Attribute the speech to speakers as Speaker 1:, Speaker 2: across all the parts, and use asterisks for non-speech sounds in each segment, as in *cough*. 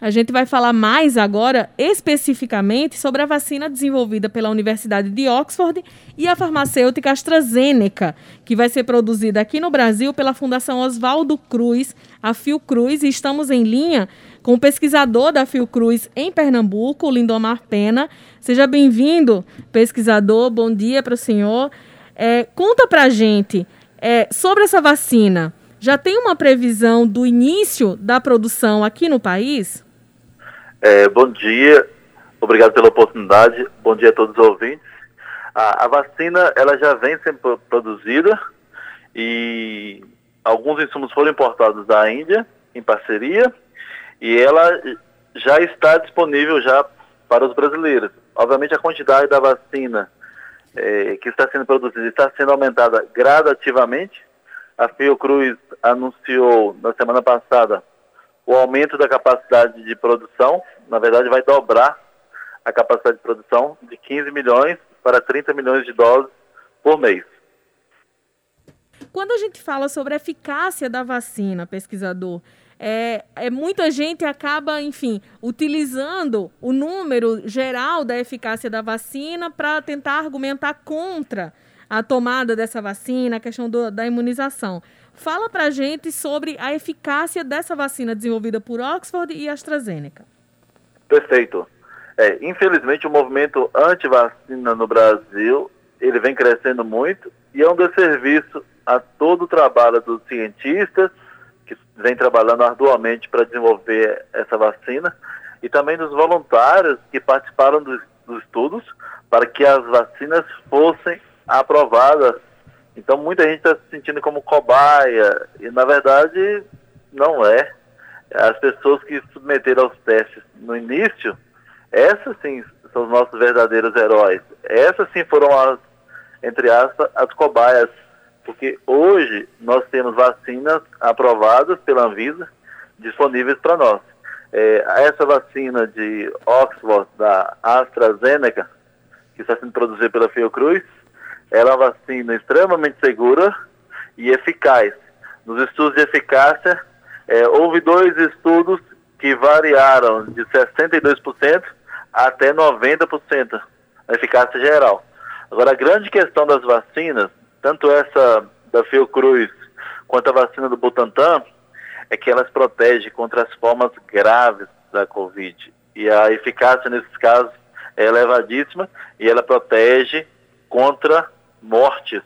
Speaker 1: A gente vai falar mais agora especificamente sobre a vacina desenvolvida pela Universidade de Oxford e a farmacêutica AstraZeneca, que vai ser produzida aqui no Brasil pela Fundação Oswaldo Cruz, a Fiocruz, e estamos em linha com o pesquisador da Fiocruz em Pernambuco, Lindomar Pena. Seja bem-vindo, pesquisador. Bom dia para o senhor. É, conta para a gente é, sobre essa vacina. Já tem uma previsão do início da produção aqui no país?
Speaker 2: É, bom dia, obrigado pela oportunidade. Bom dia a todos os ouvintes. A, a vacina ela já vem sendo produzida e alguns insumos foram importados da Índia em parceria e ela já está disponível já para os brasileiros. Obviamente a quantidade da vacina é, que está sendo produzida está sendo aumentada gradativamente. A Fiocruz anunciou na semana passada o aumento da capacidade de produção, na verdade vai dobrar a capacidade de produção de 15 milhões para 30 milhões de doses por mês.
Speaker 1: Quando a gente fala sobre a eficácia da vacina, pesquisador, é, é, muita gente acaba, enfim, utilizando o número geral da eficácia da vacina para tentar argumentar contra a tomada dessa vacina, a questão do, da imunização. Fala para gente sobre a eficácia dessa vacina desenvolvida por Oxford e AstraZeneca.
Speaker 2: Perfeito. É, infelizmente, o movimento anti-vacina no Brasil ele vem crescendo muito e é um desserviço a todo o trabalho dos cientistas que vem trabalhando arduamente para desenvolver essa vacina e também dos voluntários que participaram dos, dos estudos para que as vacinas fossem aprovadas. Então muita gente está se sentindo como cobaia e na verdade não é. As pessoas que submeteram aos testes no início, essas sim são os nossos verdadeiros heróis. Essas sim foram as, entre aspas, as cobaias porque hoje nós temos vacinas aprovadas pela Anvisa disponíveis para nós. É, essa vacina de Oxford, da AstraZeneca, que está sendo produzida pela Fiocruz, ela é uma vacina extremamente segura e eficaz. Nos estudos de eficácia, é, houve dois estudos que variaram de 62% até 90% a eficácia geral. Agora, a grande questão das vacinas tanto essa da Fiocruz quanto a vacina do Butantan, é que elas protegem contra as formas graves da Covid. E a eficácia nesses casos é elevadíssima e ela protege contra mortes.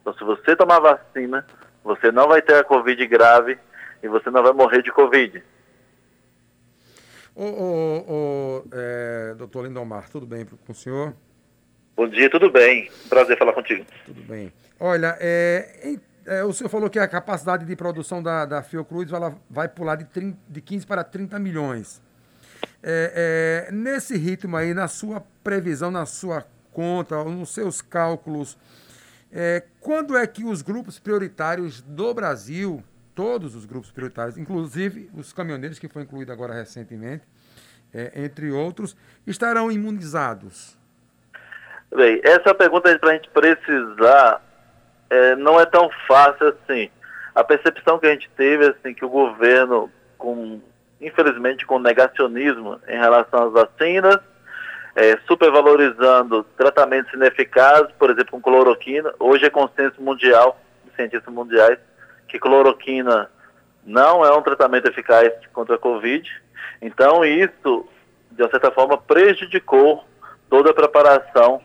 Speaker 2: Então, se você tomar vacina, você não vai ter a Covid grave e você não vai morrer de Covid.
Speaker 3: Ô, ô, ô é, doutor Lindomar, tudo bem com o senhor?
Speaker 2: Bom dia, tudo bem. Prazer falar contigo.
Speaker 3: Tudo bem. Olha, é, é, o senhor falou que a capacidade de produção da, da Fiocruz ela vai pular de, 30, de 15 para 30 milhões. É, é, nesse ritmo aí, na sua previsão, na sua conta, nos seus cálculos, é, quando é que os grupos prioritários do Brasil, todos os grupos prioritários, inclusive os caminhoneiros, que foi incluído agora recentemente, é, entre outros, estarão imunizados?
Speaker 2: Bem, essa pergunta para a gente precisar é, não é tão fácil assim. A percepção que a gente teve assim que o governo, com infelizmente com negacionismo em relação às vacinas, é, supervalorizando tratamentos ineficazes, por exemplo, com cloroquina. Hoje é consenso mundial, de cientistas mundiais, que cloroquina não é um tratamento eficaz contra a Covid. Então, isso, de uma certa forma, prejudicou toda a preparação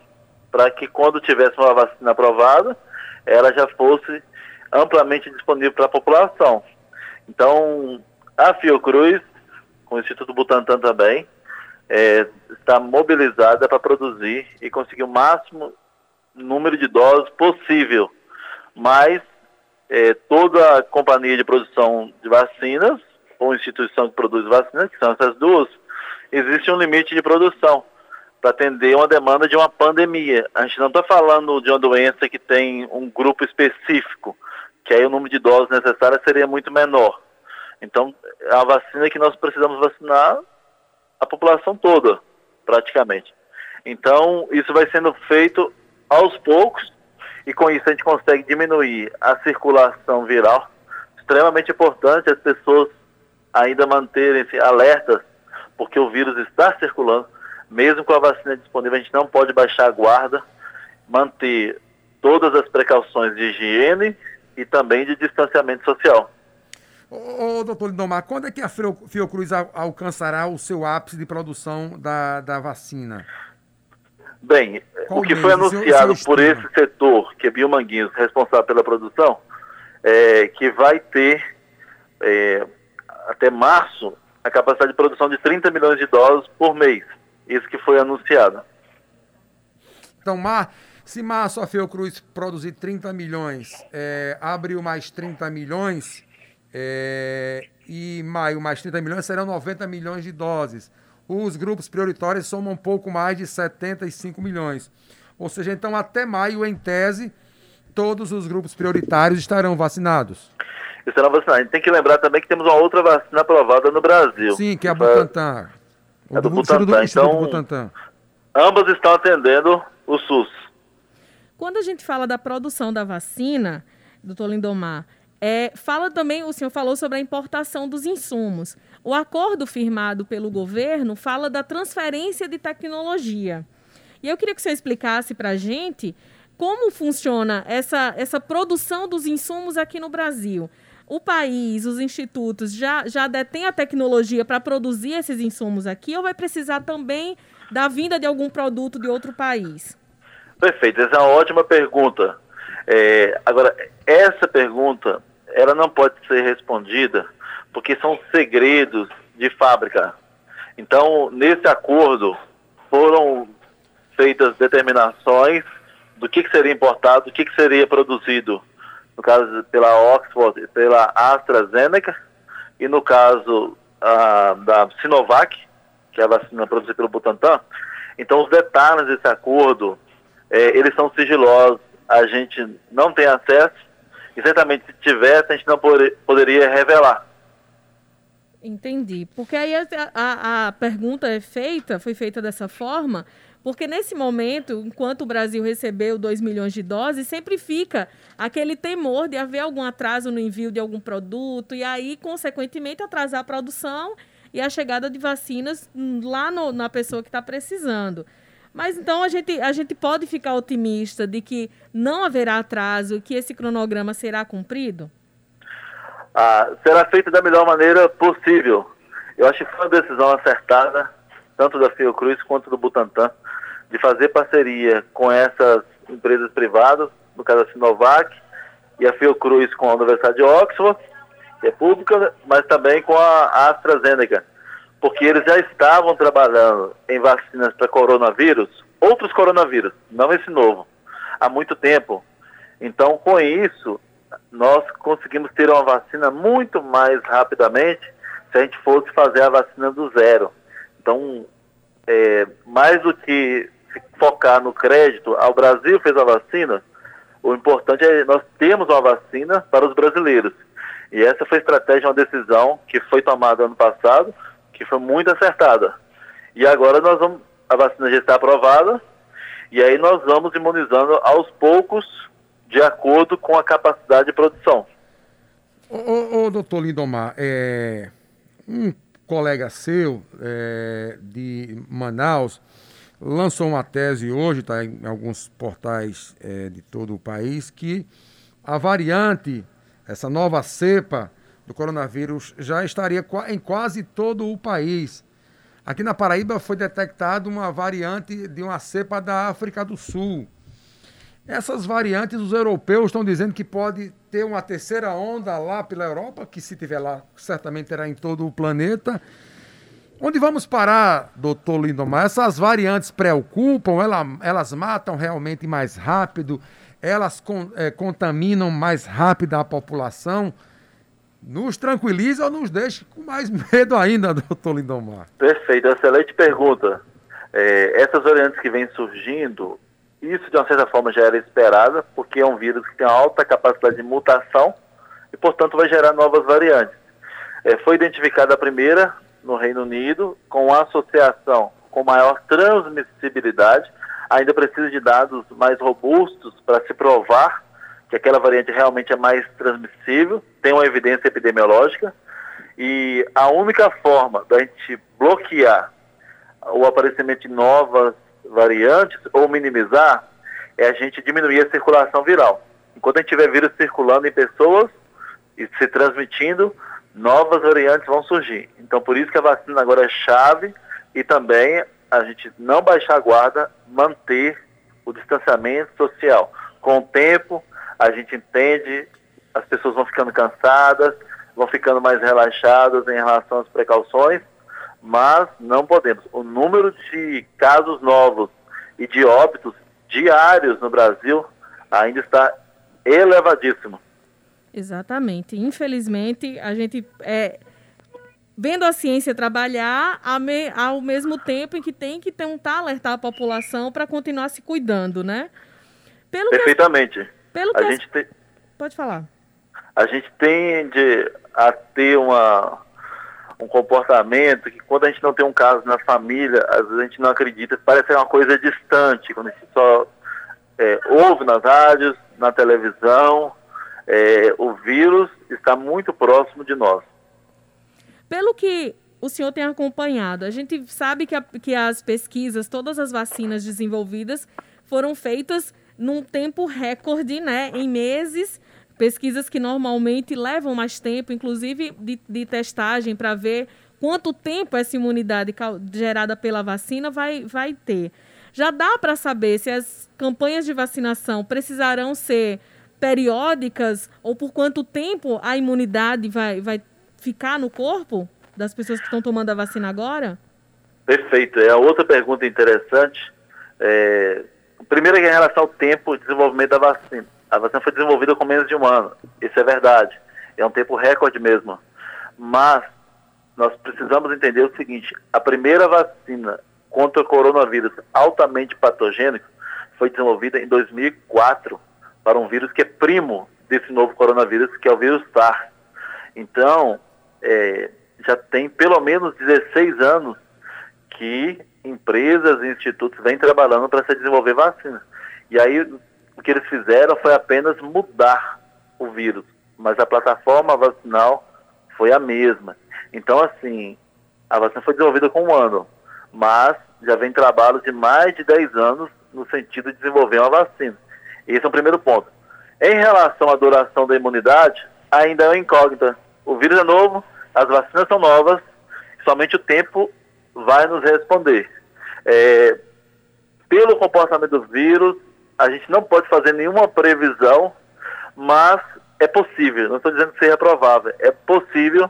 Speaker 2: para que, quando tivesse uma vacina aprovada, ela já fosse amplamente disponível para a população. Então, a Fiocruz, com o Instituto Butantan também, é, está mobilizada para produzir e conseguir o máximo número de doses possível. Mas é, toda a companhia de produção de vacinas, ou instituição que produz vacinas, que são essas duas, existe um limite de produção para atender uma demanda de uma pandemia. A gente não está falando de uma doença que tem um grupo específico, que aí o número de doses necessárias seria muito menor. Então, é a vacina que nós precisamos vacinar a população toda, praticamente. Então, isso vai sendo feito aos poucos e com isso a gente consegue diminuir a circulação viral. Extremamente importante as pessoas ainda manterem-se alertas porque o vírus está circulando. Mesmo com a vacina disponível, a gente não pode baixar a guarda, manter todas as precauções de higiene e também de distanciamento social.
Speaker 3: Ô, ô doutor Lindomar, quando é que a Fiocruz alcançará o seu ápice de produção da, da vacina?
Speaker 2: Bem, Qual o que foi anunciado por esse setor, que é Biomanguinhos, responsável pela produção, é que vai ter é, até março a capacidade de produção de 30 milhões de doses por mês. Isso que foi anunciado.
Speaker 3: Então, Mar, se março a Fiocruz produzir 30 milhões, é, abril mais 30 milhões, é, e maio mais 30 milhões, serão 90 milhões de doses. Os grupos prioritários somam um pouco mais de 75 milhões. Ou seja, então até maio, em tese, todos os grupos prioritários estarão vacinados.
Speaker 2: Estarão vacinados. A gente tem que lembrar também que temos uma outra vacina aprovada no Brasil.
Speaker 3: Sim, que é a Butantan.
Speaker 2: É do, do Butantan. Do então, Butantan. ambas estão atendendo o SUS.
Speaker 1: Quando a gente fala da produção da vacina, doutor Lindomar, é, fala também, o senhor falou sobre a importação dos insumos. O acordo firmado pelo governo fala da transferência de tecnologia. E eu queria que o senhor explicasse para a gente como funciona essa, essa produção dos insumos aqui no Brasil. O país, os institutos já, já detêm a tecnologia para produzir esses insumos aqui ou vai precisar também da vinda de algum produto de outro país?
Speaker 2: Perfeito, essa é uma ótima pergunta. É, agora, essa pergunta, ela não pode ser respondida porque são segredos de fábrica. Então, nesse acordo, foram feitas determinações do que, que seria importado, do que, que seria produzido, no caso pela Oxford pela AstraZeneca, e no caso da Sinovac, que é a vacina produzida pelo Butantan. Então, os detalhes desse acordo é, eles são sigilosos, a gente não tem acesso, e certamente se tivesse, a gente não poder, poderia revelar.
Speaker 1: Entendi. Porque aí a, a, a, pergunta é feita, foi feita dessa forma, porque nesse momento, enquanto o Brasil recebeu 2 milhões de doses, sempre fica aquele temor de haver algum atraso no envio de algum produto, e aí, consequentemente, atrasar a produção e a chegada de vacinas lá no, na pessoa que está precisando. Mas então a gente, a gente pode ficar otimista de que não haverá atraso, que esse cronograma será cumprido?
Speaker 2: Ah, será feito da melhor maneira possível. Eu acho que foi uma decisão acertada, tanto da Fiocruz quanto do Butantan, de fazer parceria com essas empresas privadas, no caso a Sinovac e a Fiocruz com a Universidade de Oxford, que é pública, mas também com a AstraZeneca, porque eles já estavam trabalhando em vacinas para coronavírus, outros coronavírus, não esse novo, há muito tempo. Então, com isso, nós conseguimos ter uma vacina muito mais rapidamente se a gente fosse fazer a vacina do zero. Então, é, mais do que focar no crédito, ao Brasil fez a vacina, o importante é nós temos uma vacina para os brasileiros. E essa foi a estratégia, uma decisão que foi tomada ano passado, que foi muito acertada. E agora nós vamos, a vacina já está aprovada, e aí nós vamos imunizando aos poucos, de acordo com a capacidade de produção.
Speaker 3: Ô, ô, ô doutor Lindomar, é, um colega seu é, de Manaus lançou uma tese hoje, está em alguns portais é, de todo o país, que a variante, essa nova cepa, do coronavírus já estaria em quase todo o país. Aqui na Paraíba foi detectada uma variante de uma cepa da África do Sul. Essas variantes, os europeus estão dizendo que pode ter uma terceira onda lá pela Europa, que se tiver lá, certamente terá em todo o planeta. Onde vamos parar, doutor Lindomar? Essas variantes preocupam? Elas, matam realmente mais rápido? Elas é, contaminam mais rápido a população? Nos tranquiliza ou nos deixa com mais *laughs* medo ainda, doutor Lindomar?
Speaker 2: Perfeito, excelente pergunta. É, essas variantes que vêm surgindo, isso de uma certa forma já era esperada, porque é um vírus que tem alta capacidade de mutação e, portanto, vai gerar novas variantes. É, foi identificada a primeira no Reino Unido, com associação com maior transmissibilidade, ainda precisa de dados mais robustos para se provar que aquela variante realmente é mais transmissível, tem uma evidência epidemiológica, E a única forma da gente bloquear o aparecimento de novas variantes ou minimizar é a gente diminuir a circulação viral. Enquanto a gente tiver vírus circulando em pessoas e se transmitindo, novas variantes vão surgir. Então, por isso que a vacina agora é chave e também a gente não baixar a guarda, manter o distanciamento social. Com o tempo, a gente entende, as pessoas vão ficando cansadas, vão ficando mais relaxadas em relação às precauções, mas não podemos. O número de casos novos e de óbitos diários no Brasil ainda está elevadíssimo.
Speaker 1: Exatamente. Infelizmente, a gente é, vendo a ciência trabalhar ao mesmo tempo em que tem que tentar alertar a população para continuar se cuidando, né?
Speaker 2: Pelo Perfeitamente.
Speaker 1: Que, pelo que a gente tem, Pode falar.
Speaker 2: A gente tende a ter uma, um comportamento que quando a gente não tem um caso na família, às vezes a gente não acredita, parece uma coisa distante, quando a gente só é, ouve nas rádios, na televisão, é, o vírus está muito próximo de nós.
Speaker 1: Pelo que o senhor tem acompanhado, a gente sabe que, a, que as pesquisas, todas as vacinas desenvolvidas foram feitas num tempo recorde, né, em meses, pesquisas que normalmente levam mais tempo, inclusive de, de testagem para ver quanto tempo essa imunidade gerada pela vacina vai, vai ter. Já dá para saber se as campanhas de vacinação precisarão ser periódicas ou por quanto tempo a imunidade vai, vai ficar no corpo das pessoas que estão tomando a vacina agora?
Speaker 2: Perfeito. É outra pergunta interessante. É, primeiro, em relação ao tempo de desenvolvimento da vacina. A vacina foi desenvolvida com menos de um ano. Isso é verdade. É um tempo recorde mesmo. Mas nós precisamos entender o seguinte: a primeira vacina contra o coronavírus altamente patogênico foi desenvolvida em 2004 para um vírus que é primo desse novo coronavírus, que é o vírus SARS. Então, é, já tem pelo menos 16 anos que empresas e institutos vêm trabalhando para se desenvolver vacina. E aí, o que eles fizeram foi apenas mudar o vírus, mas a plataforma vacinal foi a mesma. Então, assim, a vacina foi desenvolvida com um ano, mas já vem trabalho de mais de 10 anos no sentido de desenvolver uma vacina. Esse é o primeiro ponto. Em relação à duração da imunidade, ainda é incógnita. O vírus é novo, as vacinas são novas, somente o tempo vai nos responder. É, pelo comportamento do vírus, a gente não pode fazer nenhuma previsão, mas é possível, não estou dizendo que seja provável, é possível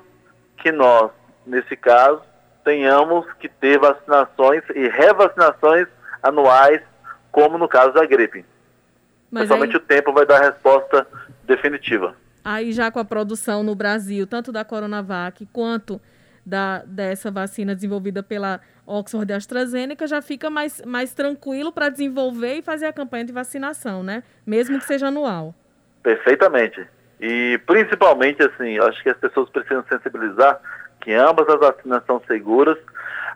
Speaker 2: que nós, nesse caso, tenhamos que ter vacinações e revacinações anuais, como no caso da gripe. Mas somente aí... o tempo vai dar a resposta definitiva.
Speaker 1: Aí já com a produção no Brasil, tanto da Coronavac quanto da, dessa vacina desenvolvida pela Oxford e AstraZeneca, já fica mais, mais tranquilo para desenvolver e fazer a campanha de vacinação, né? Mesmo que seja anual.
Speaker 2: Perfeitamente. E principalmente, assim, acho que as pessoas precisam sensibilizar que ambas as vacinas são seguras.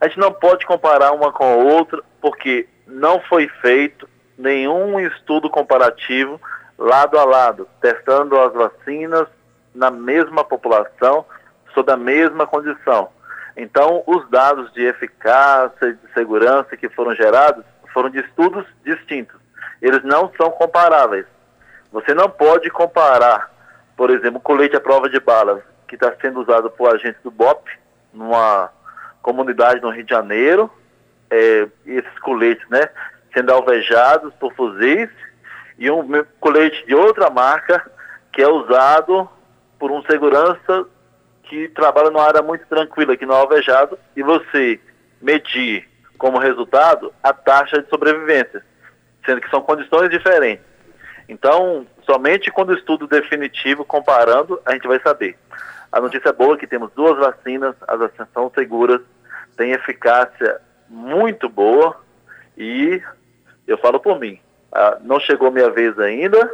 Speaker 2: A gente não pode comparar uma com a outra, porque não foi feito nenhum estudo comparativo lado a lado, testando as vacinas na mesma população, sob a mesma condição. Então, os dados de eficácia e de segurança que foram gerados foram de estudos distintos. Eles não são comparáveis. Você não pode comparar, por exemplo, colete à prova de balas que está sendo usado por agentes do BOP numa comunidade no Rio de Janeiro, é, esses coletes, né, sendo alvejados por fuzis, e um colete de outra marca que é usado por um segurança que trabalha numa área muito tranquila aqui no alvejado, e você medir como resultado a taxa de sobrevivência, sendo que são condições diferentes. Então, somente quando o estudo definitivo comparando, a gente vai saber. A notícia boa é que temos duas vacinas, as vacinas são seguras, têm eficácia muito boa e eu falo por mim. Ah, não chegou minha vez ainda,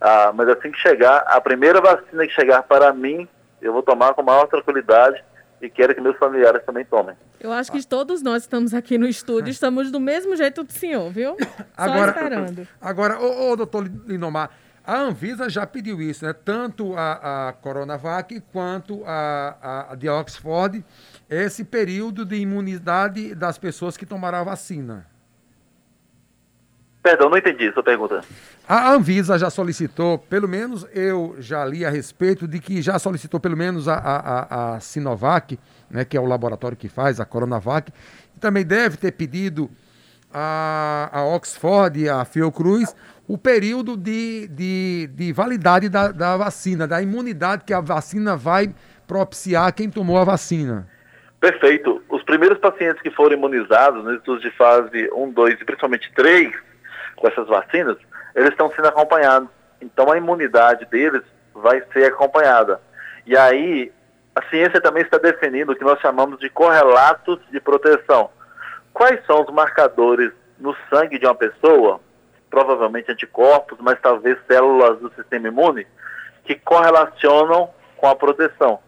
Speaker 2: ah, mas assim que chegar, a primeira vacina que chegar para mim, eu vou tomar com maior tranquilidade e quero que meus familiares também tomem.
Speaker 1: Eu acho que todos nós estamos aqui no estúdio, estamos do mesmo jeito do senhor, viu? Só
Speaker 3: agora,
Speaker 1: esperando.
Speaker 3: Agora, ô, ô doutor Linomar, A Anvisa já pediu isso, né? Tanto a, a Coronavac quanto a, a, a de Oxford, esse período de imunidade das pessoas que tomaram a vacina.
Speaker 2: Perdão, não entendi sua pergunta.
Speaker 3: A Anvisa já solicitou, pelo menos eu já li a respeito de que já solicitou pelo menos a, a, a Sinovac, né, que é o laboratório que faz a Coronavac, e também deve ter pedido a, a Oxford, a Fiocruz, o período de, de, de validade da, da vacina, da imunidade que a vacina vai propiciar quem tomou a vacina.
Speaker 2: Perfeito. Os primeiros pacientes que foram imunizados nos estudos de fase 1, 2 e principalmente 3 com essas vacinas, eles estão sendo acompanhados. Então a imunidade deles vai ser acompanhada. E aí a ciência também está definindo o que nós chamamos de correlatos de proteção. Quais são os marcadores no sangue de uma pessoa provavelmente anticorpos, mas talvez células do sistema imune, que correlacionam com a proteção.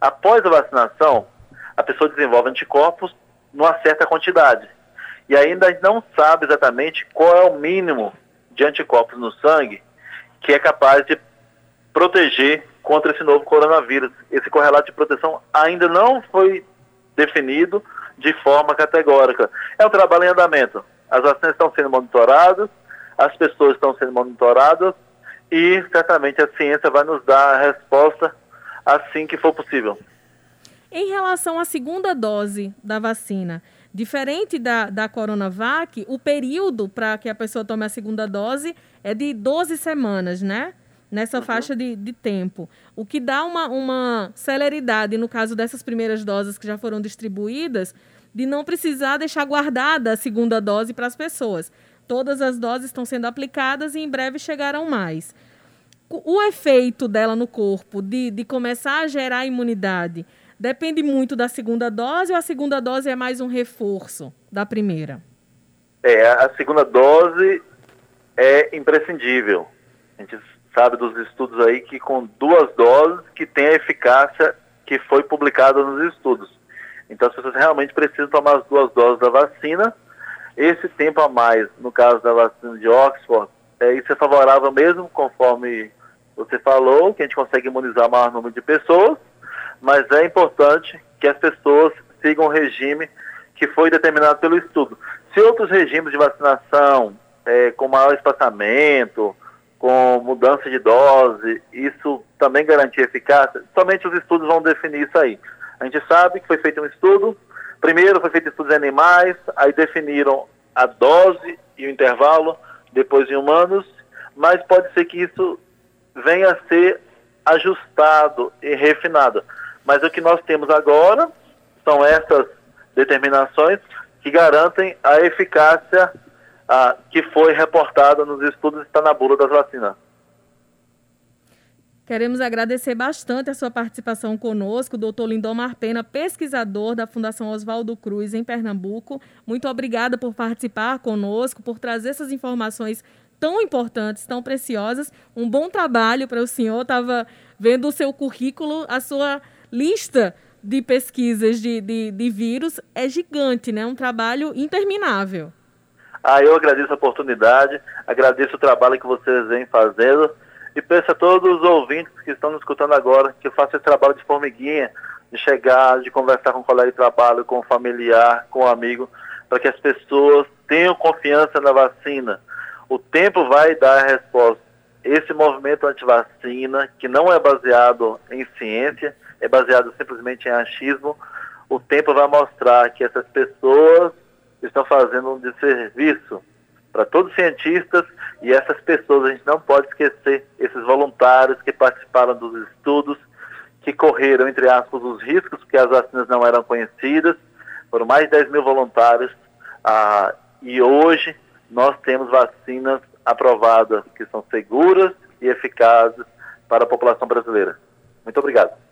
Speaker 2: Após a vacinação, a pessoa desenvolve anticorpos numa certa quantidade. E ainda não sabe exatamente qual é o mínimo de anticorpos no sangue que é capaz de proteger contra esse novo coronavírus. Esse correlato de proteção ainda não foi definido de forma categórica. É um trabalho em andamento. As vacinas estão sendo monitoradas, as pessoas estão sendo monitoradas e certamente a ciência vai nos dar a resposta assim que for possível.
Speaker 1: Em relação à segunda dose da vacina, diferente da, da Coronavac, o período para que a pessoa tome a segunda dose é de 12 semanas, né? Nessa uhum. faixa de, de tempo. O que dá uma, uma celeridade, no caso dessas primeiras doses que já foram distribuídas, de não precisar deixar guardada a segunda dose para as pessoas. Todas as doses estão sendo aplicadas e em breve chegarão mais. O efeito dela no corpo, de, de começar a gerar imunidade, depende muito da segunda dose ou a segunda dose é mais um reforço da primeira?
Speaker 2: É, a segunda dose é imprescindível. A gente sabe dos estudos aí que com duas doses que tem a eficácia que foi publicada nos estudos. Então as pessoas realmente precisam tomar as duas doses da vacina esse tempo a mais, no caso da vacina de Oxford, é, isso é favorável mesmo, conforme você falou, que a gente consegue imunizar maior número de pessoas, mas é importante que as pessoas sigam o regime que foi determinado pelo estudo. Se outros regimes de vacinação, é, com maior espaçamento, com mudança de dose, isso também garantir eficácia, somente os estudos vão definir isso aí. A gente sabe que foi feito um estudo, Primeiro foi feito estudos em animais, aí definiram a dose e o intervalo, depois em humanos, mas pode ser que isso venha a ser ajustado e refinado. Mas o que nós temos agora são essas determinações que garantem a eficácia ah, que foi reportada nos estudos está na bula das vacinas.
Speaker 1: Queremos agradecer bastante a sua participação conosco, doutor Lindomar Pena, pesquisador da Fundação Oswaldo Cruz, em Pernambuco. Muito obrigada por participar conosco, por trazer essas informações tão importantes, tão preciosas. Um bom trabalho para o senhor. Estava vendo o seu currículo, a sua lista de pesquisas de, de, de vírus é gigante, né? Um trabalho interminável.
Speaker 2: Ah, eu agradeço a oportunidade, agradeço o trabalho que vocês vêm fazendo e peço a todos os ouvintes que estão nos escutando agora que façam esse trabalho de formiguinha, de chegar, de conversar com o colega de trabalho, com o familiar, com o amigo, para que as pessoas tenham confiança na vacina. O tempo vai dar a resposta. Esse movimento anti-vacina, que não é baseado em ciência, é baseado simplesmente em achismo, o tempo vai mostrar que essas pessoas estão fazendo um desserviço para todos os cientistas e essas pessoas, a gente não pode esquecer esses voluntários que participaram dos estudos, que correram, entre aspas, os riscos, porque as vacinas não eram conhecidas. Foram mais de 10 mil voluntários ah, e hoje nós temos vacinas aprovadas que são seguras e eficazes para a população brasileira. Muito obrigado.